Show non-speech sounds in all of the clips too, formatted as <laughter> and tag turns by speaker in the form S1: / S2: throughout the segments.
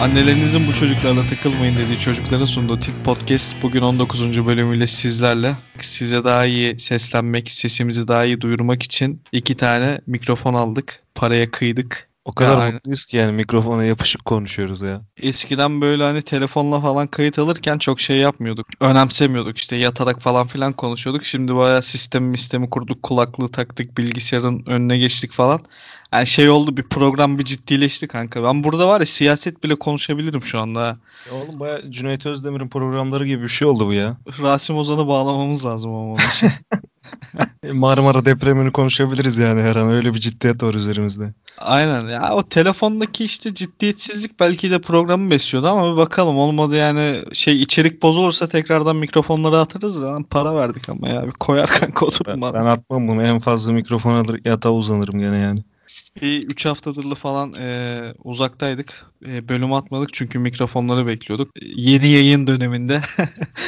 S1: Annelerinizin bu çocuklarla takılmayın dediği çocukların sunduğu Tilt Podcast bugün 19. bölümüyle sizlerle. Size daha iyi seslenmek, sesimizi daha iyi duyurmak için iki tane mikrofon aldık. Paraya kıydık.
S2: O kadar
S1: Ya,
S2: mutluyuz ki yani mikrofona yapışık konuşuyoruz ya.
S1: Eskiden böyle hani telefonla falan kayıt alırken çok şey yapmıyorduk. Önemsemiyorduk işte yatarak falan filan konuşuyorduk. Şimdi bayağı sistemi sistemi kurduk, kulaklığı taktık, bilgisayarın önüne geçtik falan. Yani şey oldu bir program bir ciddileşti kanka. Ben burada var ya siyaset bile konuşabilirim şu anda.
S2: Ya oğlum baya Cüneyt Özdemir'in programları gibi bir şey oldu bu ya.
S1: Rasim Ozan'ı bağlamamız lazım ama onun için. <laughs> <laughs>
S2: Marmara depremini konuşabiliriz yani her an. Öyle bir ciddiyet var üzerimizde.
S1: Aynen. Ya o telefondaki işte ciddiyetsizlik belki de programı besliyordu ama bir bakalım. Olmadı yani şey içerik bozulursa tekrardan mikrofonları atarız da lan para verdik ama ya. Bir koyar kanka <laughs>
S2: Ben, ben atmam bunu. En fazla mikrofon alır yatağa uzanırım gene yani.
S1: Bir 3 haftadır falan e, uzaktaydık. E, bölüm atmadık çünkü mikrofonları bekliyorduk. Yeni yayın döneminde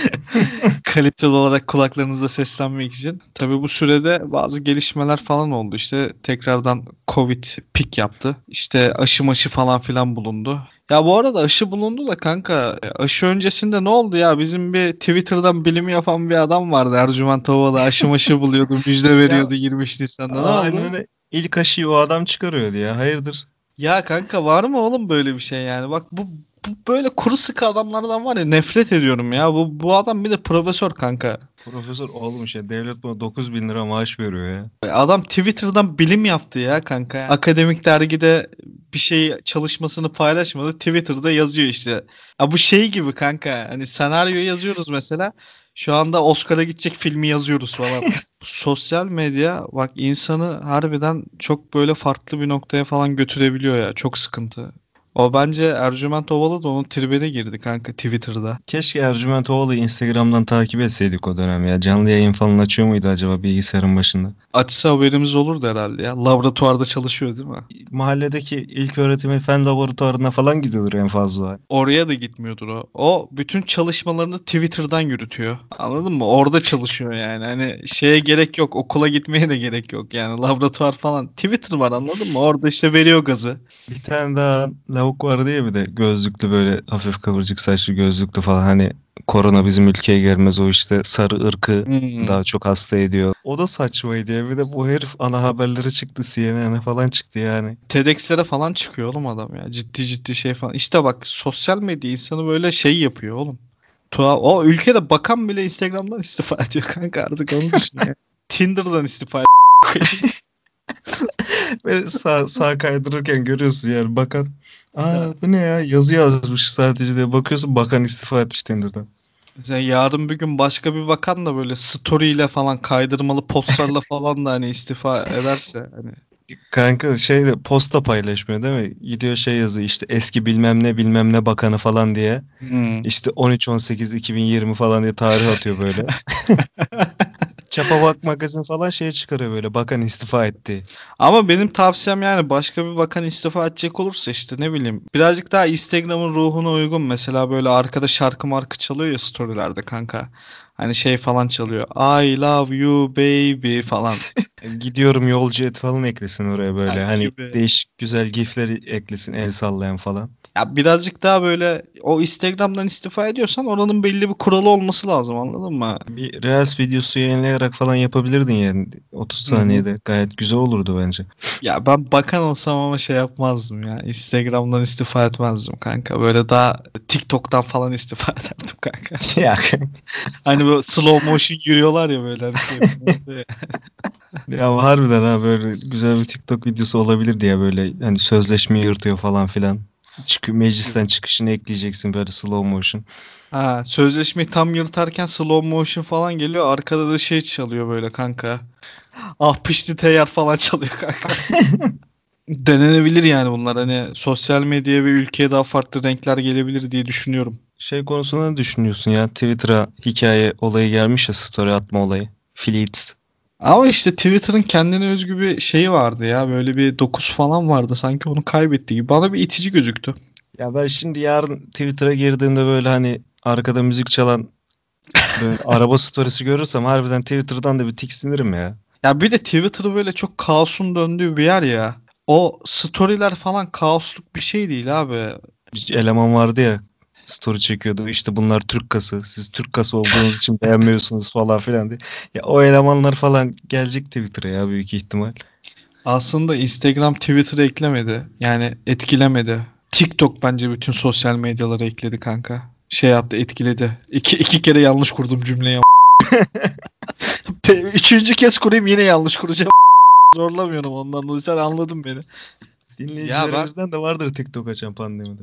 S1: <laughs> kaliteli olarak kulaklarınızda seslenmek için. Tabii bu sürede bazı gelişmeler falan oldu. İşte tekrardan Covid pik yaptı. İşte aşı maşı falan filan bulundu. Ya bu arada aşı bulundu da kanka aşı öncesinde ne oldu ya? Bizim bir Twitter'dan bilimi yapan bir adam vardı. Ercüment Ova'da aşı maşı buluyordu. <laughs> Müjde veriyordu 23 Nisan'da. Ne oldu?
S2: İlk aşıyı o adam çıkarıyordu ya hayırdır.
S1: Ya kanka var mı oğlum böyle bir şey yani? Bak bu, bu böyle kuru sıkı adamlardan var ya nefret ediyorum ya. Bu, bu adam bir de profesör kanka.
S2: Profesör oğlum şey devlet buna 9 bin lira maaş veriyor ya.
S1: Adam Twitter'dan bilim yaptı ya kanka. Akademik dergide bir şey çalışmasını paylaşmadı. Twitter'da yazıyor işte. Ya bu şey gibi kanka. Hani senaryo yazıyoruz mesela. Şu anda Oscar'a gidecek filmi yazıyoruz falan. <laughs> Sosyal medya bak insanı harbiden çok böyle farklı bir noktaya falan götürebiliyor ya. Çok sıkıntı. O bence Ercüment Ovalı da onun tribine girdi kanka Twitter'da.
S2: Keşke Ercüment Ovalı'yı Instagram'dan takip etseydik o dönem ya. Canlı yayın falan açıyor muydu acaba bilgisayarın başında?
S1: Açsa haberimiz olurdu herhalde ya. Laboratuvarda çalışıyor değil mi?
S2: Mahalledeki ilk öğretim fen laboratuvarına falan gidiyordur en fazla.
S1: Oraya da gitmiyordur o. O bütün çalışmalarını Twitter'dan yürütüyor. Anladın mı? Orada çalışıyor yani. Hani şeye gerek yok. Okula gitmeye de gerek yok. Yani laboratuvar falan. Twitter var anladın mı? Orada işte veriyor gazı.
S2: Bir tane daha lavuk var diye bir de gözlüklü böyle hafif kıvırcık saçlı gözlüklü falan hani korona bizim ülkeye gelmez o işte sarı ırkı
S1: Hmm.
S2: daha çok hasta ediyor. O da saçmaydı ya bir de bu herif ana haberlere çıktı CNN'e falan çıktı yani.
S1: TEDx'lere falan çıkıyor oğlum adam ya. Ciddi ciddi şey falan. İşte bak sosyal medya insanı böyle şey yapıyor oğlum. Tuhaf. O ülkede bakan bile Instagram'dan istifa <laughs> ediyor kanka artık onu düşün ya. <laughs> Tinder'dan istifa ediyor. <laughs>
S2: Ve sağ, sağ kaydırırken görüyorsun yani bakan Aa bu ne ya yazı yazmış sadece diye bakıyorsun bakan istifa etmiş Tinder'dan.
S1: Mesela yarın bir gün başka bir bakan da böyle story ile falan kaydırmalı postlarla <laughs> falan da hani istifa ederse hani
S2: Kanka şey de posta paylaşmıyor değil mi? Gidiyor şey yazıyor işte eski bilmem ne bilmem ne bakanı falan diye. İşte 13-18-2020 falan diye tarih atıyor böyle. <laughs> Çapa Bak magazin falan şey çıkarıyor böyle bakan istifa etti.
S1: Ama benim tavsiyem yani başka bir bakan istifa edecek olursa işte ne bileyim birazcık daha Instagram'ın ruhuna uygun mesela böyle arkada şarkı markı çalıyor ya storylerde kanka. Hani şey falan çalıyor. I love you baby falan. <laughs>
S2: Gidiyorum yolcu et falan eklesin oraya böyle.
S1: Ha,
S2: Hani
S1: gibi.
S2: değişik güzel gifler eklesin el sallayan falan.
S1: Ya birazcık daha böyle o Instagram'dan istifa ediyorsan oranın belli bir kuralı olması lazım anladın mı?
S2: Bir Reels videosu yayınlayarak falan yapabilirdin yani 30
S1: Hı hı.
S2: saniyede. Gayet güzel olurdu bence.
S1: Ya ben bakan olsam ama şey yapmazdım ya. Instagram'dan istifa etmezdim kanka. Böyle daha TikTok'tan falan istifa <laughs> ederdim kanka.
S2: ya,
S1: Hani böyle slow motion yürüyorlar ya böyle. Hani şey- <laughs>
S2: ya harbiden ha böyle güzel bir TikTok videosu olabilirdi ya böyle hani sözleşme yırtıyor falan filan. Çıkıyor meclisten çıkışını ekleyeceksin böyle slow motion.
S1: ha, sözleşmeyi tam yırtarken slow motion falan geliyor. Arkada da şey çalıyor böyle kanka. Ah pişti teyyar falan çalıyor kanka. <laughs> Denenebilir yani bunlar. Hani sosyal medyaya ve ülkeye daha farklı renkler gelebilir diye düşünüyorum.
S2: Şey konusunda ne düşünüyorsun ya? Twitter'a hikaye olayı gelmiş ya story atma olayı. Fleets.
S1: Ama işte Twitter'ın kendine özgü bir şeyi vardı ya. Böyle bir dokusu falan vardı. Sanki onu kaybetti gibi. Bana bir itici gözüktü.
S2: Ya ben şimdi yarın Twitter'a girdiğimde böyle hani arkada müzik çalan böyle <laughs> araba storiesi görürsem harbiden Twitter'dan da bir tiksinirim ya.
S1: Ya bir de Twitter böyle çok kaosun döndüğü bir yer ya. O storyler falan kaosluk bir şey değil abi.
S2: Bir eleman vardı ya story çekiyordu. İşte bunlar Türk kası. Siz Türk kası olduğunuz için beğenmiyorsunuz falan filan diye. Ya o elemanlar falan gelecek Twitter'a ya büyük ihtimal.
S1: Aslında Instagram Twitter'ı eklemedi. Yani etkilemedi. TikTok bence bütün sosyal medyaları ekledi kanka. Şey yaptı etkiledi. İki, iki kere yanlış kurdum cümleyi. <laughs> Üçüncü kez kurayım yine yanlış kuracağım. <laughs> Zorlamıyorum ondan dolayı sen anladın beni.
S2: Dinleyicilerimizden de vardır TikTok açan pandemide.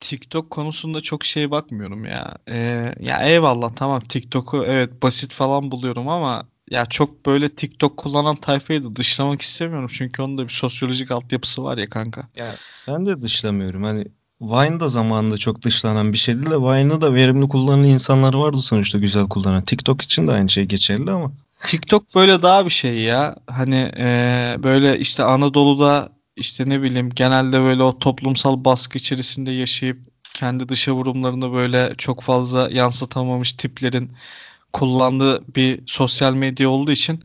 S1: TikTok konusunda çok şey bakmıyorum ya. Ee, ya eyvallah tamam TikTok'u evet basit falan buluyorum ama ya çok böyle TikTok kullanan tayfayı da dışlamak istemiyorum. Çünkü onun da bir sosyolojik altyapısı var ya kanka.
S2: Ya ben de dışlamıyorum. Hani Vine da zamanında çok dışlanan bir şeydi de Vine'ı da verimli kullanan insanlar vardı sonuçta güzel kullanan. TikTok için de aynı şey geçerli ama.
S1: TikTok böyle daha bir şey ya. Hani e, böyle işte Anadolu'da işte ne bileyim genelde böyle o toplumsal baskı içerisinde yaşayıp kendi dışa vurumlarını böyle çok fazla yansıtamamış tiplerin kullandığı bir sosyal medya olduğu için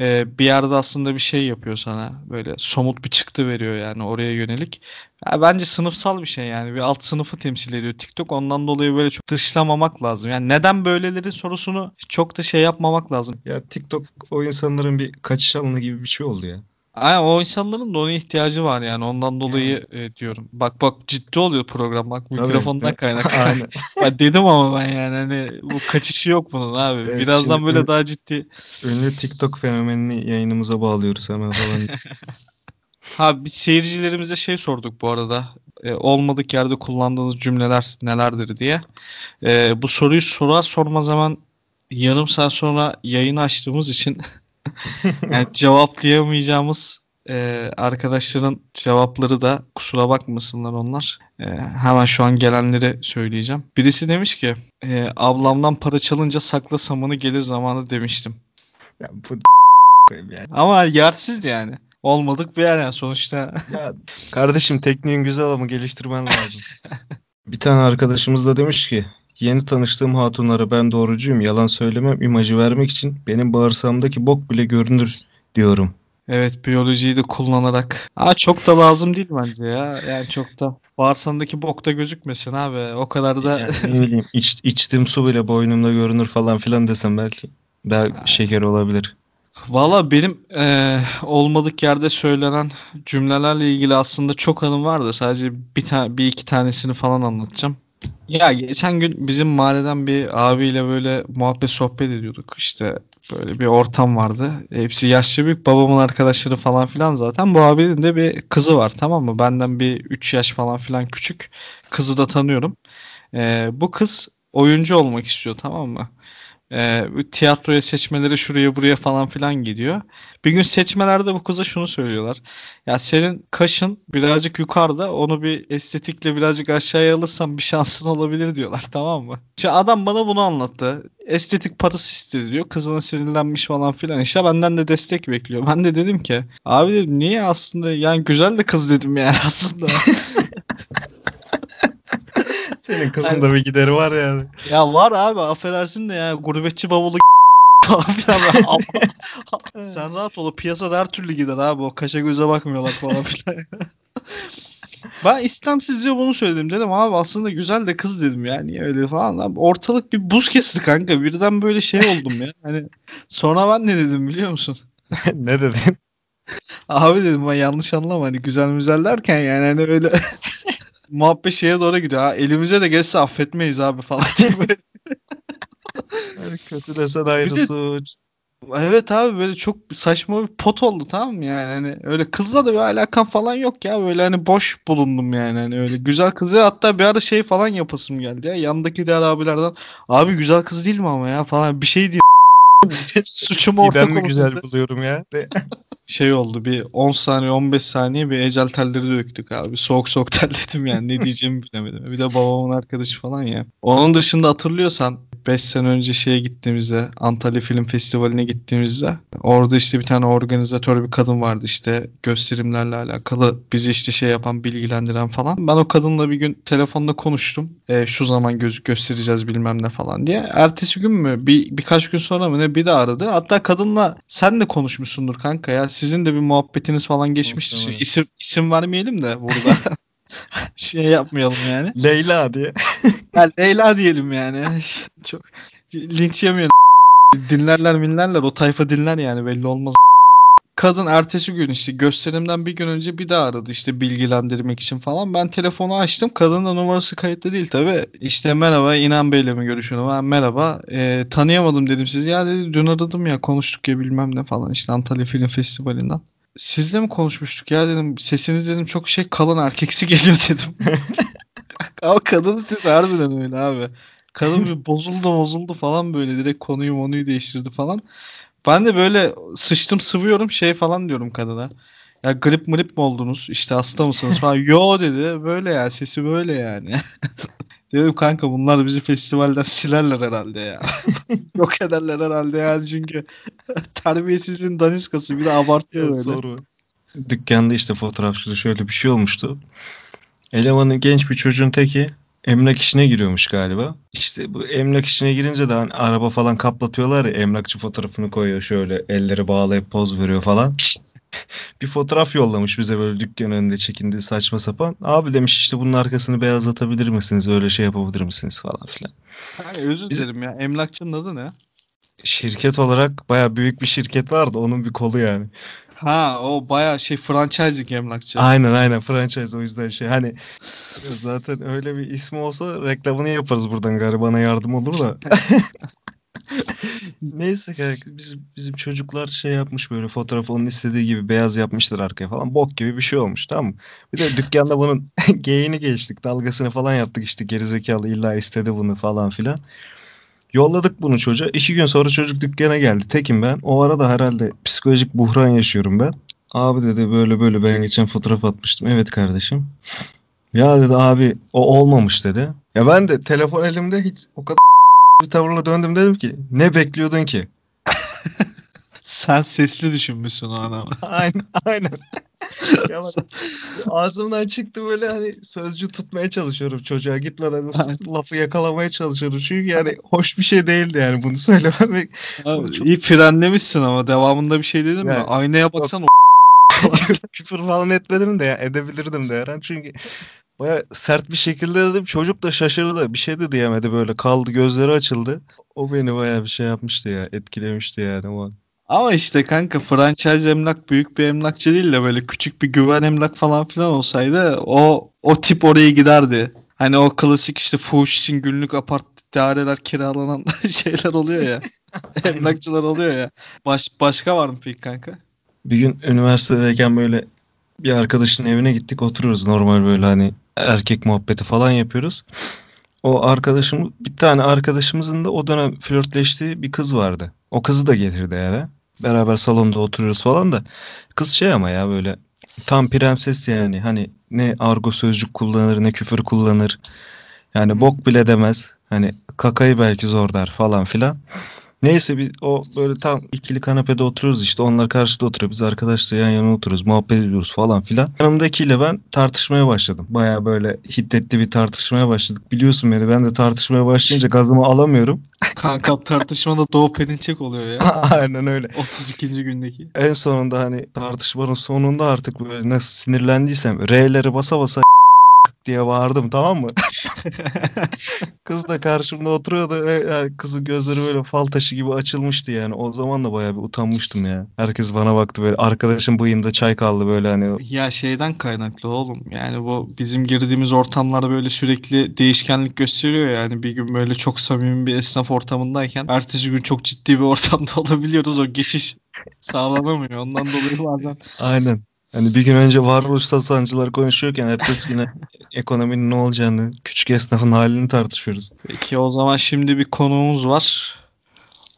S1: e, bir yerde aslında bir şey yapıyor sana. Böyle somut bir çıktı veriyor yani oraya yönelik. Ya bence sınıfsal bir şey yani. Bir alt sınıfı temsil ediyor TikTok. Ondan dolayı böyle çok dışlamamak lazım. Yani neden böyleleri sorusunu çok da şey yapmamak lazım.
S2: Ya TikTok o insanların bir kaçış alanı gibi bir şey oldu ya.
S1: Aynen o insanların da ona ihtiyacı var yani ondan dolayı e, diyorum. Bak bak ciddi oluyor program bak
S2: Tabii,
S1: mikrofondan. <laughs>
S2: Aynen. <laughs>
S1: Ben dedim ama ben yani hani bu kaçışı yok bunun abi.
S2: Evet,
S1: Birazdan böyle daha ciddi.
S2: Ünlü TikTok fenomenini yayınımıza bağlıyoruz hemen falan. <laughs>
S1: Ha bir seyircilerimize şey sorduk bu arada. E, olmadık yerde kullandığınız cümleler nelerdir diye. E, bu soruyu sorar sormaz hemen yarım saat sonra yayını açtığımız için <laughs> yani cevaplayamayacağımız e, arkadaşların cevapları da kusura bakmasınlar onlar. E, hemen şu an gelenleri söyleyeceğim. Birisi demiş ki e, ablamdan para çalınca sakla samanı gelir zamanı demiştim.
S2: ya bu <laughs> yani.
S1: Ama yersiz yani. Olmadık bir yer yani sonuçta.
S2: Ya <laughs> kardeşim tekniğin güzel ama geliştirmen lazım. bir tane arkadaşımız da demiş ki yeni tanıştığım hatunlara ben doğrucuyum yalan söylemem imajı vermek için benim bağırsağımdaki bok bile görünür diyorum.
S1: Evet biyolojiyi de kullanarak. Aa çok da lazım değil bence ya. Yani çok da. Bağırsağındaki bok da gözükmesin abi. O kadar da
S2: Yani ne bileyim iç, içtiğim su bile boynumda görünür falan filan desem belki daha şeker olabilir.
S1: Valla benim eee, olmadık yerde söylenen cümlelerle ilgili aslında çok anım var da sadece bir tane bir iki tanesini falan anlatacağım. Ya geçen gün bizim mahalleden bir abiyle böyle muhabbet sohbet ediyorduk. İşte böyle bir ortam vardı. Hepsi yaşlı büyük babamın arkadaşları falan filan zaten. Bu abinin de bir kızı var tamam mı? Benden bir 3 yaş falan filan küçük. Kızı da tanıyorum. Eee, bu kız oyuncu olmak istiyor tamam mı? Bu tiyatroya seçmeleri şuraya buraya falan filan gidiyor. Bir gün seçmelerde bu kıza şunu söylüyorlar. Ya senin kaşın birazcık yukarıda onu bir estetikle birazcık aşağıya alırsan bir şansın olabilir diyorlar <laughs> tamam mı? Şimdi adam bana bunu anlattı. Estetik parası istedi diyor. Kızına sinirlenmiş falan filan işte benden de destek bekliyor. Ben de dedim ki abi dedim niye aslında yani güzel de kız dedim yani <laughs> aslında.
S2: Senin kızın da bir gideri var yani.
S1: Ya var abi affedersin de ya gurbetçi bavulu <laughs> falan filan. <laughs> Ama- Sen rahat ol piyasada her türlü gider abi o kaşa göze bakmıyorlar falan filan. <laughs> ben istemsizce bunu söyledim dedim abi aslında güzel de kız dedim ya niye öyle falan. Abi, ortalık bir buz kesti kanka birden böyle şey oldum ya. Hani sonra ben ne dedim biliyor musun?
S2: ne dedin?
S1: Abi dedim ben yanlış anlama hani güzel müzel derken yani hani öyle muhabbet şeye doğru gidiyor. Ha, elimize de geçse affetmeyiz abi falan. <laughs> böyle.
S2: Kötü desen ayrı
S1: de-
S2: suç.
S1: Evet abi böyle çok saçma bir pot oldu tamam mı yani hani öyle kızla da bir alakam falan yok ya böyle hani boş bulundum yani hani öyle güzel kız ya hatta bir ara şey falan yapasım geldi ya yandaki diğer abilerden abi güzel kız değil mi ama ya falan bir şey diye <laughs> suçumu
S2: İyi,
S1: ortak
S2: ben mi güzel buluyorum ya? <laughs>
S1: Şey oldu bir 10 saniye 15 saniye bir ecel telleri döktük abi. Soğuk soğuk <laughs> terledim yani. Ne diyeceğimi bilemedim. Bir de babamın arkadaşı falan ya. Onun dışında hatırlıyorsan 5 sene önce şeye gittiğimizde Antalya Film Festivali'ne gittiğimizde orada işte bir tane organizatör bir kadın vardı işte gösterimlerle alakalı bizi işte şey yapan bilgilendiren falan. Ben o kadınla bir gün telefonda konuştum. E, şu zaman göz göstereceğiz bilmem ne falan diye. Ertesi gün mü bir birkaç gün sonra mı ne bir de aradı. Hatta kadınla sen de konuşmuşsundur kanka ya. Sizin de bir muhabbetiniz falan geçmiştir.
S2: Muhtemelen.
S1: İsim, isim vermeyelim de burada. <laughs> <laughs> şey yapmayalım yani.
S2: Leyla diye. <laughs>
S1: Ya Leyla diyelim yani. <laughs> Çok linç yemeyelim. Dinlerler minlerler o tayfa dinler yani belli olmaz. Kadın ertesi gün işte gösterimden bir gün önce bir daha aradı işte bilgilendirmek için falan. Ben telefonu açtım. Kadının da numarası kayıtlı değil tabi. İşte merhaba İnan Bey'le mi görüşüyorum? Ben merhaba. E, tanıyamadım dedim sizi. Ya dedi dün aradım ya konuştuk ya bilmem ne falan işte Antalya Film Festivali'nden. Sizle mi konuşmuştuk ya dedim. Sesiniz dedim çok şey kalın erkeksi <laughs> geliyor dedim. <laughs> Ama kadın siz harbiden öyle abi. Kadın bir bozuldu bozuldu falan böyle direkt konuyu monuyu değiştirdi falan. Ben de böyle sıçtım sıvıyorum şey falan diyorum kadına. Ya grip mrip mi oldunuz? İşte hasta mısınız falan. <laughs> Yo dedi. Böyle ya sesi böyle yani. Dedim kanka bunlar bizi festivalden silerler herhalde ya. <laughs> Yok ederler herhalde yani çünkü <laughs> terbiyesizliğin daniskası bir de abartıyor böyle.
S2: Soru. Dükkanda işte fotoğrafçıda şöyle bir şey olmuştu. Elemanın genç bir çocuğun teki emlak işine giriyormuş galiba. İşte bu emlak işine girince de hani araba falan kaplatıyorlar ya emlakçı fotoğrafını koyuyor şöyle elleri bağlayıp poz veriyor falan. Bir fotoğraf yollamış bize böyle dükkan önünde çekindi saçma sapan. Abi demiş işte bunun arkasını beyazlatabilir misiniz? Öyle şey yapabilir misiniz falan filan.
S1: Yani özür dilerim ya. Emlakçının adı ne?
S2: Şirket olarak baya büyük bir şirket vardı. Onun bir kolu yani.
S1: Ha o baya şey franchising emlakçı.
S2: Aynen aynen franchise o yüzden şey hani zaten öyle bir ismi olsa reklamını yaparız buradan garibana yardım olur da. <laughs> <laughs> Neyse kanka biz, bizim çocuklar şey yapmış böyle fotoğrafı onun istediği gibi beyaz yapmışlar arkaya falan. Bok gibi bir şey olmuş tamam mı? Bir de dükkanda bunun <laughs> geyini geçtik dalgasını falan yaptık işte gerizekalı illa istedi bunu falan filan. Yolladık bunu çocuğa. İki gün sonra çocuk dükkana geldi. Tekim ben. O arada herhalde psikolojik buhran yaşıyorum ben. Abi dedi böyle böyle ben geçen fotoğraf atmıştım. Evet kardeşim. Ya dedi abi o olmamış dedi. Ya ben de telefon elimde hiç o kadar bir tavırla döndüm dedim ki ne bekliyordun ki?
S1: Sen sesli düşünmüşsün o an ama. <laughs>
S2: aynen aynen. ya bak, ağzımdan çıktı böyle hani sözcü tutmaya çalışıyorum çocuğa gitmeden lafı yakalamaya çalışıyorum. Çünkü yani hoş bir şey değildi yani bunu söylemem.
S1: Abi, çok... İyi frenlemişsin ama devamında bir şey dedim yani, mi? Aynaya baksan o <laughs>
S2: küfür falan etmedim de ya edebilirdim de her an çünkü baya sert bir şekilde dedim. Çocuk da şaşırdı. Bir şey de diyemedi böyle. Kaldı gözleri açıldı. O beni baya bir şey yapmıştı ya. Etkilemişti yani o an.
S1: Ama işte kanka franchise emlak büyük bir emlakçı değil de böyle küçük bir güven emlak falan filan olsaydı o o tip oraya giderdi. Hani o klasik işte fuhuş için günlük apart daireler kiralanan <laughs> şeyler oluyor ya. <laughs> Emlakçılar oluyor ya. Baş, başka var mı peki kanka?
S2: Bir gün üniversitedeyken böyle bir arkadaşın evine gittik oturuyoruz normal böyle hani erkek muhabbeti falan yapıyoruz. O arkadaşım bir tane arkadaşımızın da o dönem flörtleştiği bir kız vardı. O kızı da getirdi eve. Beraber salonda oturuyoruz falan da. Kız şey ama ya böyle tam prenses yani. Hani ne argo sözcük kullanır ne küfür kullanır. Yani bok bile demez. Hani kakayı belki zor der falan filan. Neyse biz o böyle tam ikili kanepede oturuyoruz işte onlar karşıda oturuyor. Biz arkadaşlar yan yana oturuyoruz muhabbet ediyoruz falan filan. Yanımdakiyle ben tartışmaya başladım. Baya böyle hiddetli bir tartışmaya başladık. Biliyorsun beni ben de tartışmaya başlayınca gazımı alamıyorum. <laughs>
S1: Kanka tartışmada Doğu Perinçek oluyor ya. <laughs>
S2: Aynen öyle.
S1: 32. gündeki.
S2: En sonunda hani tartışmanın sonunda artık böyle nasıl sinirlendiysem R'leri basa basa diye bağırdım tamam mı? <laughs> <laughs> Kız da karşımda oturuyordu. ve Yani kızın gözleri böyle fal taşı gibi açılmıştı yani. O zaman da bayağı bir utanmıştım ya. Herkes bana baktı böyle. Arkadaşım bıyığında çay kaldı böyle hani.
S1: Ya şeyden kaynaklı oğlum. Yani bu bizim girdiğimiz ortamlarda böyle sürekli değişkenlik gösteriyor yani. Bir gün böyle çok samimi bir esnaf ortamındayken ertesi gün çok ciddi bir ortamda <laughs> olabiliyoruz. O geçiş sağlanamıyor. Ondan dolayı bazen.
S2: Aynen. Hani bir gün önce varoluşsal sancılar konuşuyorken ertesi güne <laughs> ekonominin ne olacağını, küçük esnafın halini tartışıyoruz.
S1: Peki o zaman şimdi bir konuğumuz var.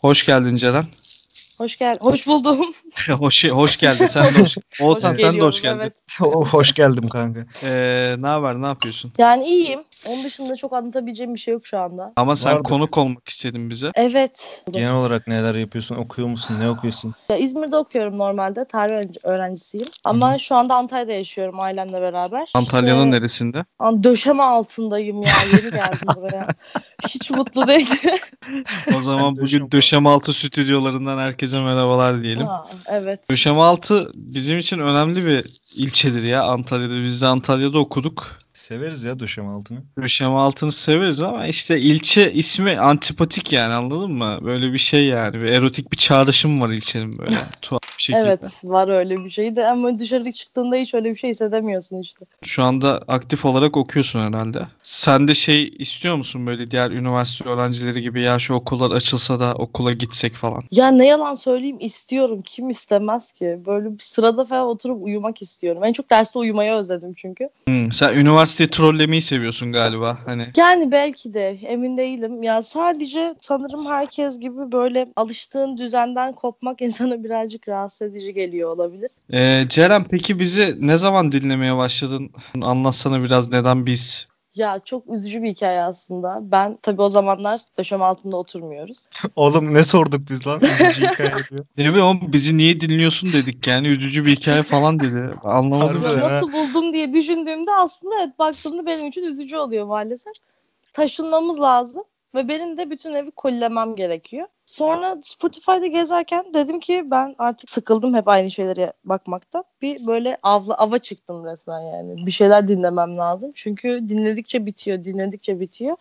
S1: Hoş geldin Ceren.
S3: Hoş gel. Hoş buldum. <laughs>
S1: hoş hoş geldin. Sen de hoş. Oğuzhan sen de hoş geldin. Evet. <laughs>
S2: hoş geldim kanka.
S1: Ee, ne haber? Ne yapıyorsun?
S3: Yani iyiyim. Onun dışında çok anlatabileceğim bir şey yok şu anda.
S1: Ama sen Vardı. konuk olmak istedin bize.
S3: Evet.
S2: Genel olarak neler yapıyorsun? Okuyor musun? Ne okuyorsun?
S3: Ya İzmir'de okuyorum normalde. Tarih öğrencisiyim. Ama Hı-hı. şu anda Antalya'da yaşıyorum ailemle beraber.
S1: Antalya'nın işte, neresinde?
S3: Döşeme altındayım ya. Yeni geldim <laughs> buraya. Hiç mutlu değildi.
S1: O zaman <laughs> bugün Döşemaltı stüdyolarından herkese merhabalar diyelim.
S3: Ha, evet.
S1: Döşemaltı bizim için önemli bir ilçedir ya Antalya'da. Biz de Antalya'da okuduk.
S2: Severiz ya döşeme altını.
S1: Döşeme altını severiz ama işte ilçe ismi antipatik yani anladın mı? Böyle bir şey yani. Bir erotik bir çağrışım var ilçenin böyle <laughs> bir şekilde.
S3: Evet var öyle bir şey de ama dışarı çıktığında hiç öyle bir şey hissedemiyorsun işte.
S1: Şu anda aktif olarak okuyorsun herhalde. Sen de şey istiyor musun böyle diğer üniversite öğrencileri gibi ya şu okullar açılsa da okula gitsek falan?
S3: Ya ne yalan söyleyeyim istiyorum. Kim istemez ki? Böyle bir sırada falan oturup uyumak istiyorum. En çok derste uyumayı özledim çünkü.
S1: Hmm, sen üniversite trollemeyi seviyorsun galiba hani.
S3: Yani belki de emin değilim. Ya sadece sanırım herkes gibi böyle alıştığın düzenden kopmak <laughs> insana birazcık rahatsız edici geliyor olabilir.
S1: Ee, Ceren peki bizi ne zaman dinlemeye başladın? Anlatsana biraz neden biz?
S3: Ya çok üzücü bir hikaye aslında. Ben tabii o zamanlar döşem altında oturmuyoruz. <laughs>
S2: Oğlum ne sorduk biz lan? Üzücü hikaye diyor. <laughs>
S1: Ne bileyim oğlum bizi niye dinliyorsun dedik yani üzücü bir hikaye falan dedi. Anlamadım.
S2: Harbiden
S3: Ya
S2: ha.
S3: nasıl buldum diye düşündüğümde aslında evet baktığımda benim için üzücü oluyor maalesef. Taşınmamız lazım ve benim de bütün evi kolilemem gerekiyor. Sonra Spotify'da gezerken dedim ki ben artık sıkıldım hep aynı şeylere bakmaktan. Bir böyle avla ava çıktım resmen yani. Bir şeyler dinlemem lazım. Çünkü dinledikçe bitiyor, dinledikçe bitiyor.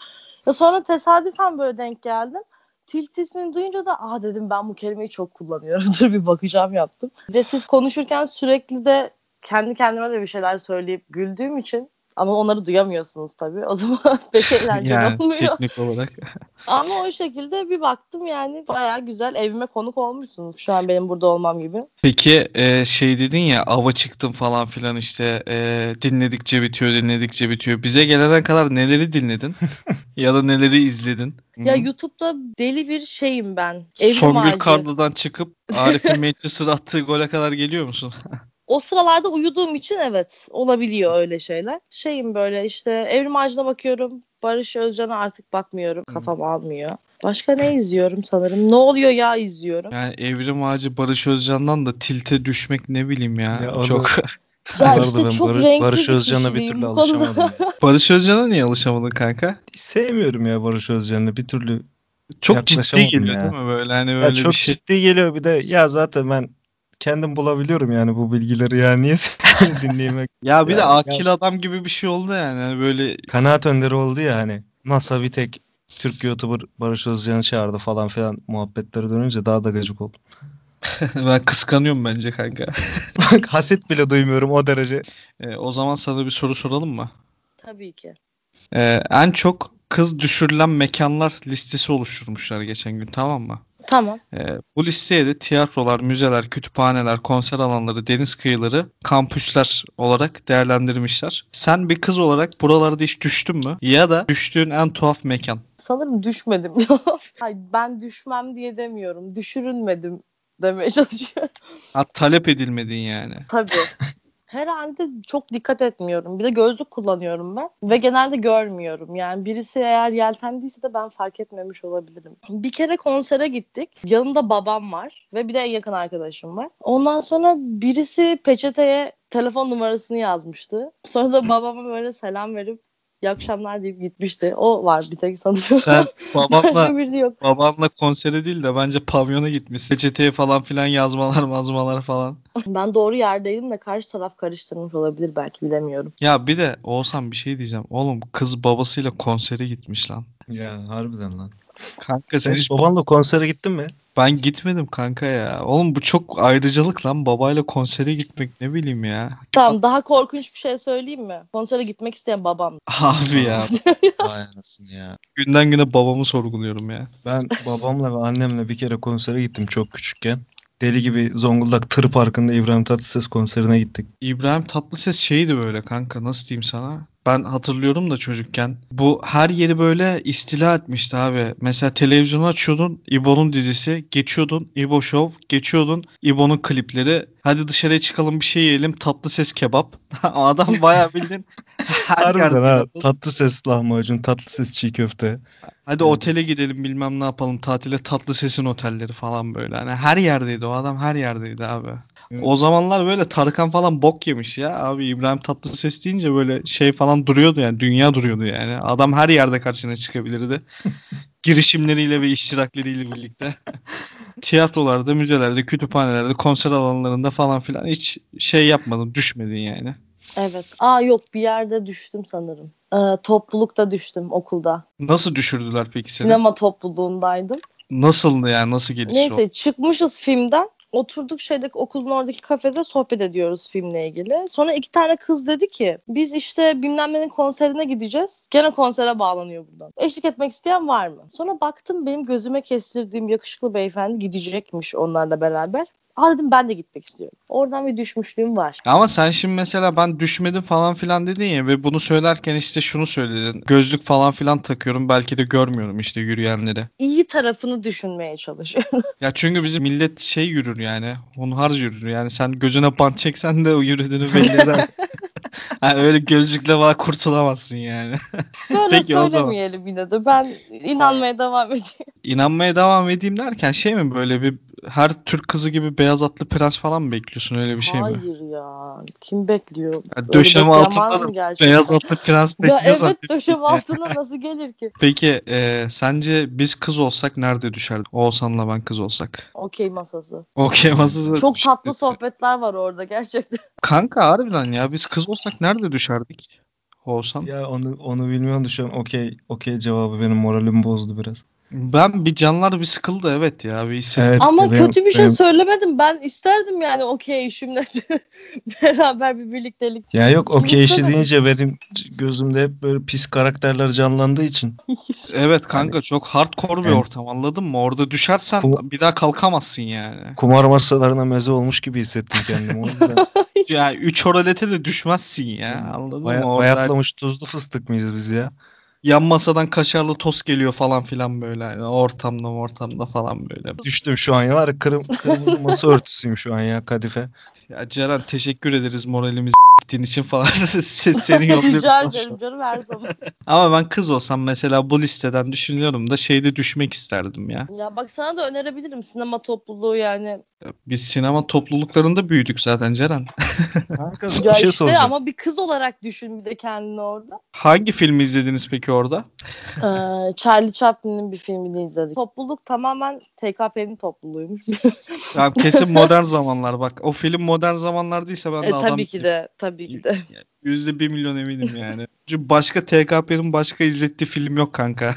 S3: Ya sonra tesadüfen böyle denk geldim. Tilt ismini duyunca da aa dedim ben bu kelimeyi çok kullanıyorum. <laughs> Dur bir bakacağım yaptım. Bir de siz konuşurken sürekli de kendi kendime de bir şeyler söyleyip güldüğüm için ama onları duyamıyorsunuz tabii. O zaman <laughs> pek eğlenceli
S1: Yani
S3: olmuyor.
S1: teknik olarak. <laughs>
S3: Ama o şekilde bir baktım yani bayağı güzel evime konuk olmuşsunuz. Şu an benim burada olmam gibi.
S1: Peki e, şey dedin ya ava çıktım falan filan işte e, dinledikçe bitiyor dinledikçe bitiyor. Bize gelene kadar neleri dinledin? <laughs> ya da neleri izledin?
S3: Ya YouTube'da deli bir şeyim ben. Evrim
S1: Songül. Karlı'dan çıkıp Arif'in Manchester attığı gole kadar geliyor musun?
S3: O sıralarda uyuduğum için evet olabiliyor öyle şeyler. Şeyim böyle işte Evrim Ağacı'na bakıyorum. Barış Özcan'a artık bakmıyorum. Kafam almıyor. Başka ne izliyorum sanırım? Ne oluyor ya izliyorum.
S1: Yani Evrim Ağacı Barış Özcan'dan da tilte düşmek ne bileyim ya.
S2: Ya
S1: Çok. <laughs>
S3: Ya
S2: Bu
S3: işte
S2: ben
S3: çok
S2: Barış,
S3: renkli
S2: Barış
S3: bir
S2: Özcan'la bir türlü alışamadım. ya.
S1: Barış Özcan'a niye alışamadın kanka?
S2: Sevmiyorum ya Barış Özcan'ı bir türlü.
S1: Çok ciddi geliyor
S2: ya.
S1: değil mi böyle hani
S2: Ya
S1: böyle
S2: çok
S1: bir şey.
S2: ciddi geliyor bir de ya zaten ben kendim bulabiliyorum yani bu bilgileri ya niye <laughs> dinleyeyim?
S1: Ya bir de
S2: Ya-
S1: akil adam gibi bir şey oldu yani. Hani böyle
S2: Kanaat önderi oldu ya hani. NASA bir tek Türk YouTuber Barış Özcan'ı çağırdı falan filan muhabbetleri dönünce daha da gıcık oldum. <laughs>
S1: ben kıskanıyorum bence kanka. <laughs>
S2: Bak haset bile duymuyorum o derece.
S1: E, o zaman sana bir soru soralım mı?
S3: Tabii ki.
S1: E, en çok kız düşürülen mekanlar listesi oluşturmuşlar geçen gün tamam mı?
S3: Tamam.
S1: E, bu listeye de tiyatrolar, müzeler, kütüphaneler, konser alanları, deniz kıyıları, kampüsler olarak değerlendirmişler. Sen bir kız olarak buralarda hiç düştün mü? Ya da düştüğün en tuhaf mekan.
S3: Sanırım düşmedim. <laughs> Hayır, ben düşmem diye demiyorum. Düşürülmedim demeye çalışıyorum.
S1: Ha, talep edilmedin yani.
S3: Tabii. <laughs> Herhalde çok dikkat etmiyorum. Bir de gözlük kullanıyorum ben ve genelde görmüyorum. Yani birisi eğer yeltendiyse de ben fark etmemiş olabilirim. Bir kere konsere gittik. Yanında babam var ve bir de en yakın arkadaşım var. Ondan sonra birisi peçeteye telefon numarasını yazmıştı. Sonra da babama böyle selam verip iyi akşamlar deyip gitmişti. O var bir tek sanırım.
S1: Sen <laughs> babanla
S3: yok.
S1: babanla konsere değil de bence pavyona gitmişsin. Peçeteye falan filan yazmalar mazmalar falan.
S3: Ben doğru yerdeydim de karşı taraf karıştırmış olabilir belki bilemiyorum.
S1: Ya bir de Oğuzhan bir şey diyeceğim. Oğlum kız babasıyla konsere gitmiş lan.
S2: Ya harbiden lan.
S1: Kanka sen
S2: Sen
S1: hiç
S2: babanla konsere gittin mi?
S1: Ben gitmedim kanka ya. Oğlum bu çok ayrıcalık lan. Babayla konsere gitmek ne bileyim ya.
S3: Tamam daha korkunç bir şey söyleyeyim mi? Konsere gitmek isteyen babam. <laughs>
S1: Abi ya.
S2: Vay <laughs> anasını ya.
S1: Günden güne babamı sorguluyorum ya.
S2: Ben babamla ve annemle bir kere konsere gittim çok küçükken. Deli gibi Zonguldak Tır Parkı'nda İbrahim Tatlıses konserine gittik.
S1: İbrahim Tatlıses şeydi böyle kanka nasıl diyeyim sana? Ben hatırlıyorum da çocukken. Bu her yeri böyle istila etmişti abi. Mesela televizyonu açıyordun İbo'nun dizisi. Geçiyordun İbo Show. Geçiyordun İbo'nun klipleri. Hadi dışarıya çıkalım bir şey yiyelim. Tatlı ses kebap. <laughs> Adam bayağı bildin. <laughs>
S2: Harbiden ha. Tatlı ses lahmacun, tatlı ses çiğ köfte.
S1: Hadi otele gidelim bilmem ne yapalım. Tatile tatlı sesin otelleri falan böyle. Hani her yerdeydi o adam her yerdeydi abi. Evet. O zamanlar böyle Tarkan falan bok yemiş ya. Abi İbrahim Tatlıses deyince böyle şey falan duruyordu yani. Dünya duruyordu yani. Adam her yerde karşına çıkabilirdi. <laughs> Girişimleriyle ve iştirakleriyle birlikte. Tiyatrolarda, müzelerde, kütüphanelerde, konser alanlarında falan filan hiç şey yapmadın, düşmedin yani.
S3: Evet. Aa yok bir yerde düştüm sanırım. Ee, toplulukta düştüm okulda.
S1: Nasıl düşürdüler peki seni?
S3: Sinema topluluğundaydım.
S1: Nasıldı yani? Nasıl gelişti
S3: Neyse
S1: o?
S3: çıkmışız filmden. Oturduk şeydeki okulun oradaki kafede sohbet ediyoruz filmle ilgili. Sonra iki tane kız dedi ki biz işte bilmem nenin konserine gideceğiz. Gene konsere bağlanıyor buradan. Eşlik etmek isteyen var mı? Sonra baktım benim gözüme kestirdiğim yakışıklı beyefendi gidecekmiş onlarla beraber. Aa dedim ben de gitmek istiyorum. Oradan bir düşmüşlüğüm var.
S1: Ama sen şimdi mesela ben düşmedim falan filan dedin ya ve bunu söylerken işte şunu söyledin. Gözlük falan filan takıyorum belki de görmüyorum işte yürüyenleri.
S3: İyi tarafını düşünmeye çalışıyorum. <laughs>
S1: ya çünkü bizim millet şey yürür yani. Hunhar yürür yani sen gözüne bant çeksen de o yürüdüğünü belli eder. <laughs> yani öyle gözlükle falan kurtulamazsın yani.
S3: Böyle <laughs> Peki, söylemeyelim yine de. Ben inanmaya devam edeyim.
S1: İnanmaya devam edeyim derken şey mi böyle bir her Türk kızı gibi beyaz atlı prens falan mı bekliyorsun öyle bir şey
S3: Hayır
S1: mi?
S3: Hayır ya. Kim bekliyor?
S1: Yani döşeme altında da beyaz atlı prens bekliyorsan.
S3: Ya evet döşeme altında nasıl gelir ki?
S1: Peki e, sence biz kız olsak nerede düşerdik? Oğuzhan'la ben kız olsak.
S3: Okey masası.
S1: Okey masası.
S3: Çok tatlı sohbetler var orada gerçekten. <laughs>
S1: Kanka harbiden ya biz kız olsak nerede düşerdik? Oğuzhan.
S2: Ya onu onu bilmiyorum da şu an okey okey cevabı benim moralimi bozdu biraz.
S1: Ben bir canlar bir sıkıldı evet ya. Bir
S3: evet, Ama benim, kötü bir şey benim... söylemedim. Ben isterdim yani okey işimle <laughs> beraber bir birliktelik.
S2: Ya yok okey işi deyince benim gözümde hep böyle pis karakterler canlandığı için. <laughs>
S1: evet kanka yani, çok hardcore bir yani, ortam anladın mı? Orada düşersen kum, bir daha kalkamazsın yani.
S2: Kumar masalarına meze olmuş gibi hissettim kendimi. <laughs>
S1: ya 3 oralete de düşmezsin ya anladın
S2: Baya,
S1: mı?
S2: Bayatlamış tuzlu fıstık mıyız biz ya?
S1: Yan masadan kaşarlı tost geliyor falan filan böyle. Yani ortamda ortamda falan böyle.
S2: Düştüm şu an ya var kırm kırmızı masa örtüsüyüm şu an ya kadife.
S1: Ya Ceren teşekkür ederiz moralimiz gittiğin için falan. <laughs> Seni yolluyoruz.
S3: Rica ederim canım her zaman. <laughs>
S1: Ama ben kız olsam mesela bu listeden düşünüyorum da şeyde düşmek isterdim ya.
S3: Ya bak sana da önerebilirim sinema topluluğu yani.
S1: Biz sinema topluluklarında büyüdük zaten Ceren. <laughs>
S3: Kanka, ya bir şey işte soracağım. ama bir kız olarak düşün bir de kendini orada.
S1: Hangi filmi izlediniz peki orada?
S3: Ee, Charlie Chaplin'in bir filmini izledik. Topluluk tamamen TKP'nin topluluğuymuş. <laughs>
S1: ya kesin modern zamanlar bak. O film modern zamanlardıysa ben de e,
S3: adam... Tabii ki de. <laughs> Tabii ki de.
S1: Yüzde bir milyon eminim yani. Çünkü başka TKP'nin başka izlettiği film yok kanka.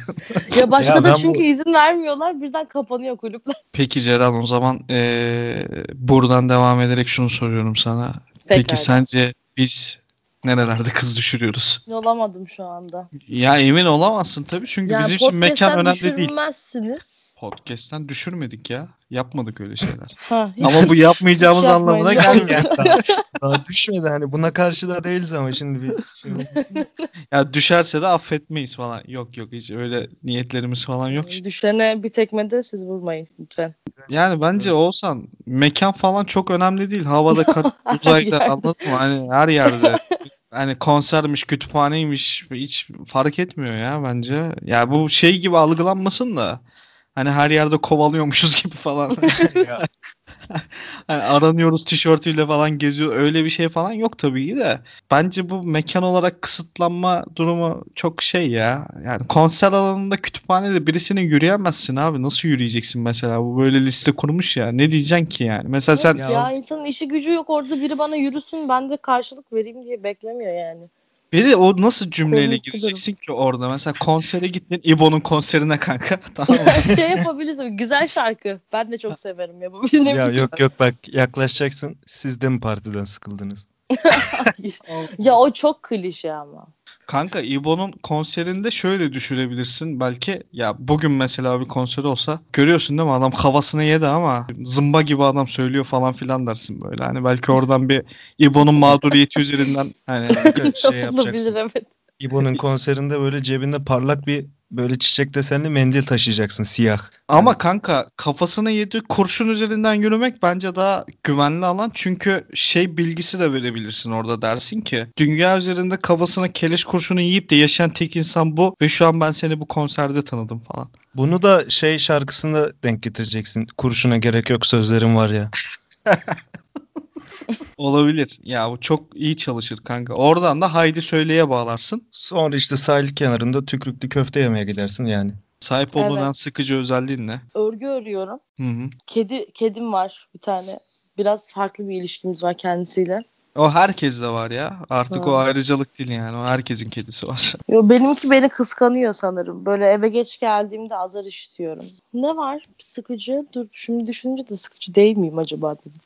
S3: ya başka ya da çünkü bu... izin vermiyorlar birden kapanıyor kulüpler.
S1: Peki Ceren o zaman ee, buradan devam ederek şunu soruyorum sana. Pekala. Peki sence biz nerelerde kız düşürüyoruz?
S3: Olamadım şu anda.
S1: Ya emin olamazsın tabii çünkü yani bizim için mekan önemli değil.
S3: düşürmezsiniz.
S1: Podcast'ten düşürmedik ya. Yapmadık öyle şeyler. <laughs> Ha, ama bu yapmayacağımız anlamına gelmiyor. <laughs>
S2: Daha düşmedi hani buna karşı da değiliz ama şimdi bir şey <laughs>
S1: Ya düşerse de affetmeyiz falan. Yok yok hiç öyle niyetlerimiz falan yok.
S3: Düşene bir tekme de siz vurmayın lütfen.
S1: Yani bence olsan mekan falan çok önemli değil. Havada kar <laughs> <laughs> uzayda yani. anladın mı? Hani her yerde. hani konsermiş, kütüphaneymiş hiç fark etmiyor ya bence. Ya bu şey gibi algılanmasın da Hani her yerde kovalıyormuşuz <laughs> gibi falan. <laughs> hani aranıyoruz tişörtüyle falan geziyor. Öyle bir şey falan yok tabii de. Bence bu mekan olarak kısıtlanma durumu çok şey ya. Yani konser alanında kütüphanede birisine yürüyemezsin abi. Nasıl yürüyeceksin mesela? Bu böyle liste kurmuş ya. Ne diyeceksin ki yani? Mesela sen...
S3: Ya, ya insanın işi gücü yok orada biri bana yürüsün ben de karşılık vereyim diye beklemiyor yani.
S1: Bir de o nasıl cümleyle Komik gireceksin ki orada? Mesela konsere gittin İbo'nun konserine kanka. <laughs> Tamam
S3: mı? şey yapabiliriz. Güzel şarkı. Ben de çok severim ya.
S2: ya yok yok bak yaklaşacaksın. Siz de mi partiden sıkıldınız? <laughs>
S3: ya o çok klişe ama.
S1: Kanka İbo'nun konserinde şöyle düşürebilirsin belki. Ya bugün mesela bir konser olsa görüyorsun değil mi adam havasını yedi ama zımba gibi adam söylüyor falan filan dersin böyle. Hani belki oradan bir İbo'nun mağduriyeti üzerinden hani şey <laughs> yapacaksın.
S3: Olabilir evet.
S2: İbo'nun konserinde böyle cebinde parlak bir böyle çiçek desenli mendil taşıyacaksın siyah.
S1: Ama kanka kafasına yedi kurşun üzerinden yürümek bence daha güvenli alan. Çünkü şey bilgisi de verebilirsin orada dersin ki dünya üzerinde kafasına keleş kurşunu yiyip de yaşayan tek insan bu ve şu an ben seni bu konserde tanıdım falan.
S2: Bunu da şey şarkısında denk getireceksin. Kurşuna gerek yok sözlerim var ya. <laughs>
S1: Olabilir. Ya bu çok iyi çalışır kanka. Oradan da Haydi Söyle'ye bağlarsın.
S2: Sonra işte sahil kenarında tükrüklü köfte yemeye gidersin yani.
S1: Sahip olduğun
S3: Evet.
S1: en sıkıcı özelliğin ne?
S3: Örgü örüyorum.
S1: Hı hı.
S3: Kedi kedim var bir tane. Biraz farklı bir ilişkimiz var kendisiyle.
S1: O herkes de var ya. Artık
S3: Ha.
S1: o ayrıcalık değil yani. O herkesin kedisi var. <laughs>
S3: Yo benimki beni kıskanıyor sanırım. Böyle eve geç geldiğimde azar işitiyorum. Ne var sıkıcı? Dur şimdi düşününce de sıkıcı değil miyim acaba dedim.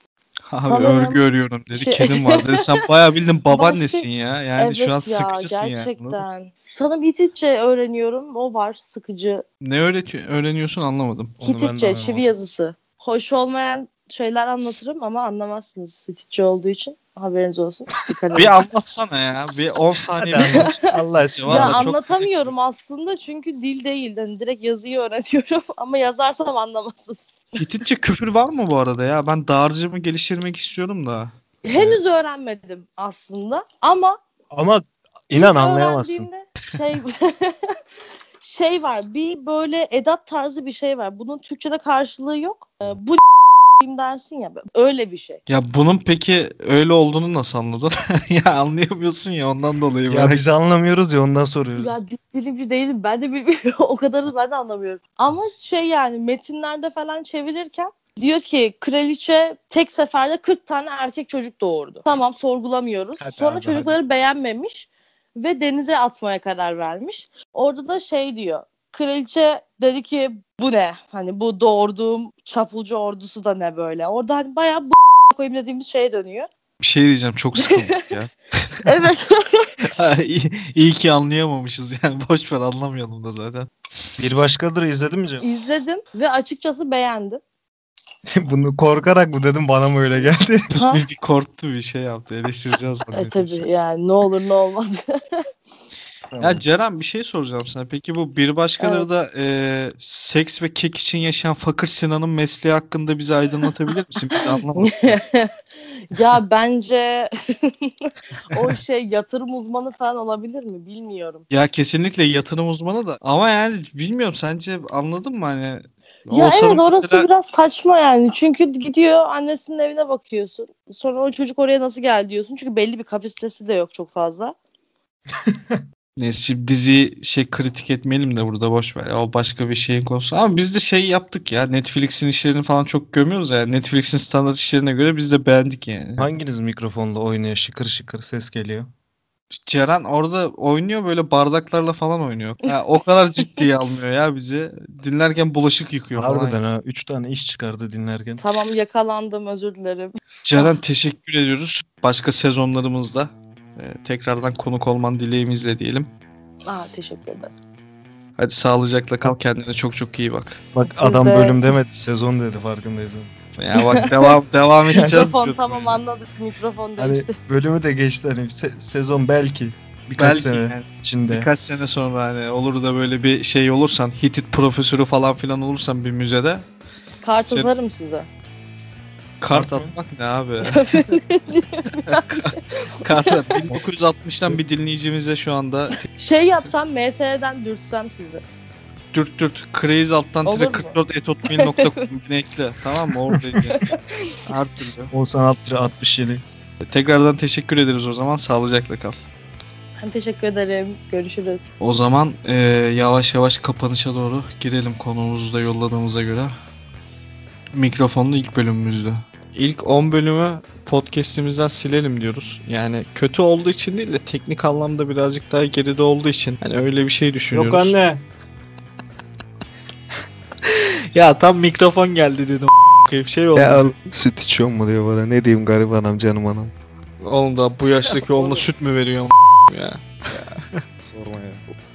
S1: Abi
S3: Sanırım
S1: örgü örüyorum dedi.
S3: şey-
S1: Kedim var dedi. Sen bayağı bildin babaannesin ya. Yani şu an sıkıcısın yani.
S3: gerçekten. Sana Hititçe öğreniyorum. O var sıkıcı.
S1: Ne öğretiyor, öğreniyorsun anlamadım.
S2: Onu
S3: Hititçe çivi yazısı. Hoş olmayan şeyler anlatırım ama anlamazsınız Hititçe olduğu için. Haberiniz olsun. Dikkat.
S1: Bir anlatsana ya. Bir 10 saniye.
S2: Allah aşkına.
S3: Ya
S1: Vallahi çok-
S3: anlatamıyorum aslında çünkü dil değil. Yani direkt yazıyı öğreniyorum <laughs> ama yazarsam anlamazsınız.
S1: Hititçe küfür var mı bu arada ya? Ben dağarcığımı geliştirmek istiyorum da.
S3: Henüz öğrenmedim aslında ama
S2: Ama inan anlayamazsın.
S3: şey <laughs> şey var. Bir böyle edat tarzı bir şey var. Bunun Türkçe'de karşılığı yok. Ee, bu dersin ya öyle bir şey.
S1: Ya bunun peki öyle olduğunu nasıl anladın? <laughs> ya anlayamıyorsun ya ondan dolayı.
S2: Ya
S1: ben-
S2: biz anlamıyoruz ya ondan soruyoruz.
S3: Ya bilimci değilim. Ben de bilmiyorum. <laughs> o kadarını ben de anlamıyorum. Ama şey yani metinlerde falan çevirirken diyor ki kraliçe tek seferde 40 tane erkek çocuk doğurdu. Tamam sorgulamıyoruz.
S2: Hadi
S3: Sonra
S2: abi,
S3: çocukları beğenmemiş ve denize atmaya karar vermiş. Orada da şey diyor. Kraliçe dedi ki bu ne? Hani bu doğurduğum çapulcu ordusu da ne böyle? Orada hani bayağı bu koyayım dediğimiz şeye dönüyor.
S1: Bir şey diyeceğim çok sıkıldık ya. <laughs>
S3: Evet. <laughs>
S1: iyi, iyi ki anlayamamışız yani. Boş ver anlamayalım da zaten.
S2: Bir başkadır izledin mi Cem?
S3: İzledim ve açıkçası beğendim. <laughs>
S2: Bunu korkarak mı dedim bana mı öyle geldi?
S3: Ha?
S1: bir, bir korktu bir şey yaptı. Eleştireceğiz
S3: E tabii yani ne olur ne olmaz.
S1: Ya Ceren bir şey soracağım sana. Peki bu bir başkaları
S3: Evet.
S1: da e, seks ve kek için yaşayan Fakir Sinan'ın mesleği hakkında bizi aydınlatabilir misin? Biz anlamadık. <laughs>
S3: ya bence <laughs> o şey yatırım uzmanı falan olabilir mi bilmiyorum.
S1: Ya kesinlikle yatırım uzmanı da. Ama yani bilmiyorum sence anladın mı hani?
S3: Ya
S1: Olsa
S3: evet orası
S1: mesela-
S3: biraz saçma yani. Çünkü gidiyor annesinin evine bakıyorsun. Sonra o çocuk oraya nasıl geldi diyorsun. Çünkü belli bir kapasitesi de yok çok fazla. <laughs>
S1: Neyse şimdi dizi şey kritik etmeyelim de burada boş ver. Ya, o başka bir şeyin konusu. Ama biz de şey yaptık ya. Netflix'in işlerini falan çok gömüyoruz ya. Netflix'in standart işlerine göre biz de beğendik yani.
S2: Hanginiz mikrofonla oynuyor şıkır şıkır ses geliyor?
S1: Ceren orada oynuyor böyle bardaklarla falan oynuyor. Ya, o kadar ciddiye <laughs> almıyor ya bizi. Dinlerken bulaşık yıkıyor falan.
S2: Harbiden ha 3 tane iş çıkardı dinlerken.
S3: Tamam yakalandım özür dilerim.
S1: Ceren <laughs> teşekkür ediyoruz. Başka sezonlarımızda e, tekrardan konuk olman dileğimizle diyelim.
S3: Aa teşekkür ederim.
S1: Hadi sağlıcakla kal kendine çok çok iyi bak.
S2: Bak
S3: Siz
S2: adam
S3: de-
S2: bölüm demedi sezon dedi farkındayız.
S1: Ya bak devam <laughs> devam edeceğiz.
S3: Mikrofon tamam anladık. Mikrofon
S2: Hani
S3: değişti.
S2: bölümü de geçti hani se- sezon belki birkaç
S1: Belki
S2: sene
S1: yani
S2: içinde.
S1: birkaç sene sonra hani olur da böyle bir şey olursan Hitit profesörü falan filan olursan bir müzede
S3: Kart
S1: Sen-
S3: atarım size.
S1: Kart atmak ne abi? <laughs> <laughs> kart 1960'tan bir dinleyicimize şu anda
S3: Şey yapsam MS'den dürtsem sizi.
S1: dürt dürt crazy alttan
S3: Olur
S1: tire
S3: mu?
S1: 44 etotmail.com ekle tamam mı oradayız yani. <laughs> Her türlü.
S2: Oğuzhan Altırı 67.
S1: Tekrardan teşekkür ederiz o zaman sağlıcakla kal.
S3: Ben teşekkür ederim. Görüşürüz.
S1: O zaman eee, yavaş yavaş kapanışa doğru girelim konumuzu da yolladığımıza göre. Mikrofonlu ilk bölümümüzde. İlk 10 bölümü podcast'imizden silelim diyoruz. Yani kötü olduğu için değil de teknik anlamda birazcık daha geride olduğu için hani öyle bir şey düşünüyoruz.
S2: Yok anne. <laughs>
S1: Ya tam mikrofon geldi dedim. a**ayım, şey oldu.
S2: Ya al, süt içiyor mu diyor bana. Ne diyeyim garip anam canım anam.
S1: Oğlum da bu yaştaki <laughs> oğluna süt mü veriyor ya?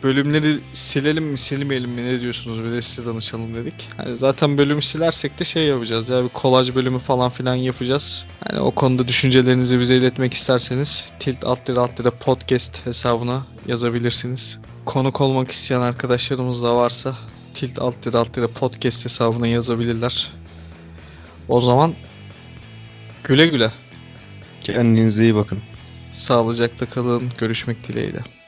S1: bölümleri silelim mi silmeyelim mi ne diyorsunuz bir size danışalım dedik. Hani zaten bölümü silersek de şey yapacağız ya bir kolaj bölümü falan filan yapacağız. Hani o konuda düşüncelerinizi bize iletmek isterseniz tilt alt lira alt lira podcast hesabına yazabilirsiniz. Konuk olmak isteyen arkadaşlarımız da varsa tilt alt lira alt lira podcast hesabına yazabilirler. O zaman güle güle.
S2: Kendinize iyi bakın.
S1: Sağlıcakla kalın. Görüşmek dileğiyle.